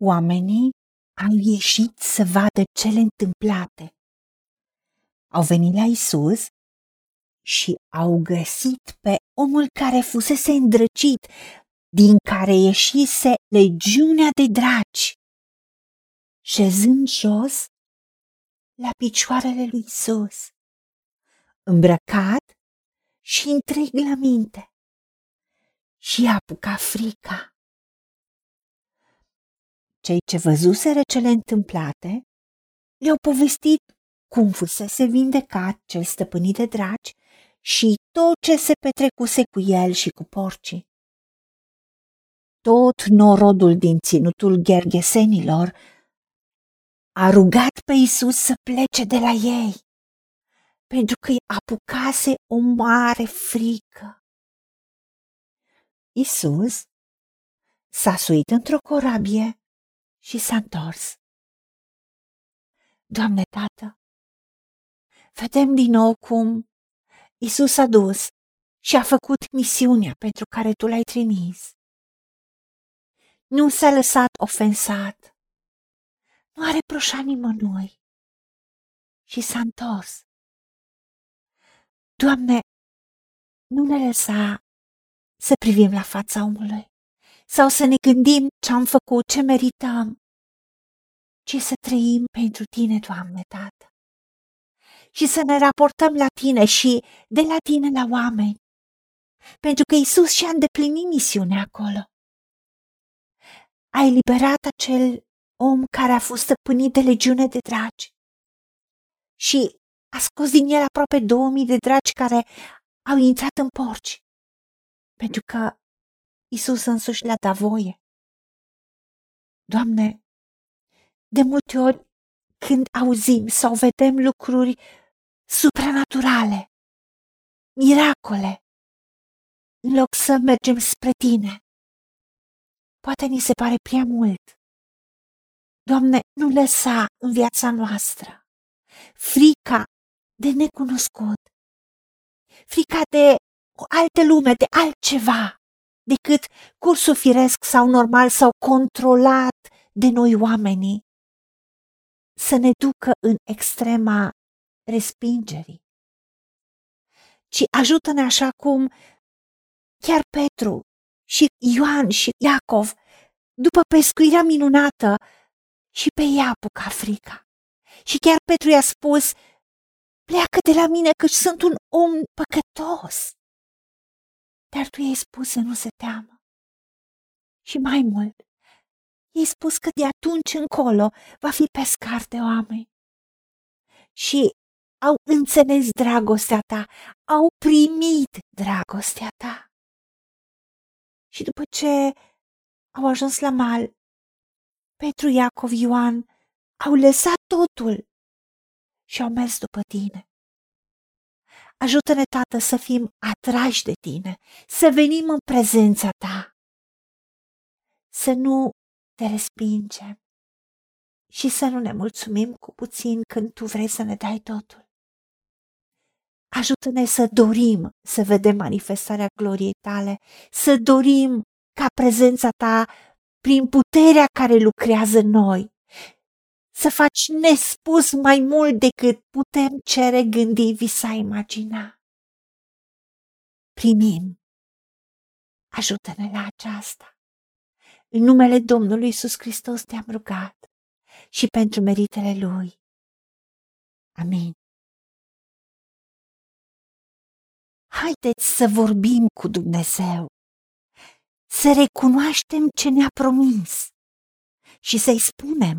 Oamenii au ieșit să vadă cele întâmplate. Au venit la Isus și au găsit pe omul care fusese îndrăcit, din care ieșise legiunea de draci, șezând jos la picioarele lui Isus, îmbrăcat și întreg la minte. Și a apucat frica. Cei ce văzuseră cele întâmplate le-au povestit cum fusese vindecat cel stăpânit de draci și tot ce se petrecuse cu el și cu porcii. Tot norodul din ținutul gherghesenilor a rugat pe Isus să plece de la ei, pentru că îi apucase o mare frică. Isus s-a suit într-o corabie și s-a întors. Doamne Tată, vedem din nou cum Isus a dus și a făcut misiunea pentru care Tu l-ai trimis. Nu s-a lăsat ofensat, nu are reproșat nimănui și s-a întors. Doamne, nu ne lăsa să privim la fața omului sau să ne gândim ce am făcut, ce merităm, ci să trăim pentru Tine, Doamne, Tată. Și să ne raportăm la Tine și de la Tine la oameni, pentru că Isus și-a îndeplinit misiunea acolo. A eliberat acel om care a fost stăpânit de legiune de dragi și a scos din el aproape 2000 de dragi care au intrat în porci, pentru că Isus însuși le-a dat voie. Doamne, de multe ori când auzim sau vedem lucruri supranaturale, miracole, în loc să mergem spre Tine, poate ni se pare prea mult. Doamne, nu lăsa în viața noastră frica de necunoscut, frica de o altă lume, de altceva decât cursul firesc sau normal sau controlat de noi oamenii, să ne ducă în extrema respingerii. Ci ajută-ne așa cum chiar Petru și Ioan și Iacov, după pescuirea minunată, și pe ea apuca frica. Și chiar Petru i-a spus, pleacă de la mine că sunt un om păcătos. Dar tu i-ai spus să nu se teamă. Și mai mult, i-ai spus că de atunci încolo va fi pescar de oameni. Și au înțeles dragostea ta, au primit dragostea ta. Și după ce au ajuns la mal, Petru, Iacov, Ioan au lăsat totul și au mers după tine. Ajută-ne, Tată, să fim atrași de Tine, să venim în prezența Ta, să nu te respingem și să nu ne mulțumim cu puțin când Tu vrei să ne dai totul. Ajută-ne să dorim să vedem manifestarea gloriei Tale, să dorim ca prezența Ta, prin puterea care lucrează în noi, să faci nespus mai mult decât putem cere, gândi, visa, imagina. Primim. Ajută-ne la aceasta. În numele Domnului Iisus Hristos te-am rugat și pentru meritele Lui. Amin. Haideți să vorbim cu Dumnezeu, să recunoaștem ce ne-a promis și să-i spunem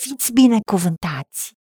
Fiți binecuvântați!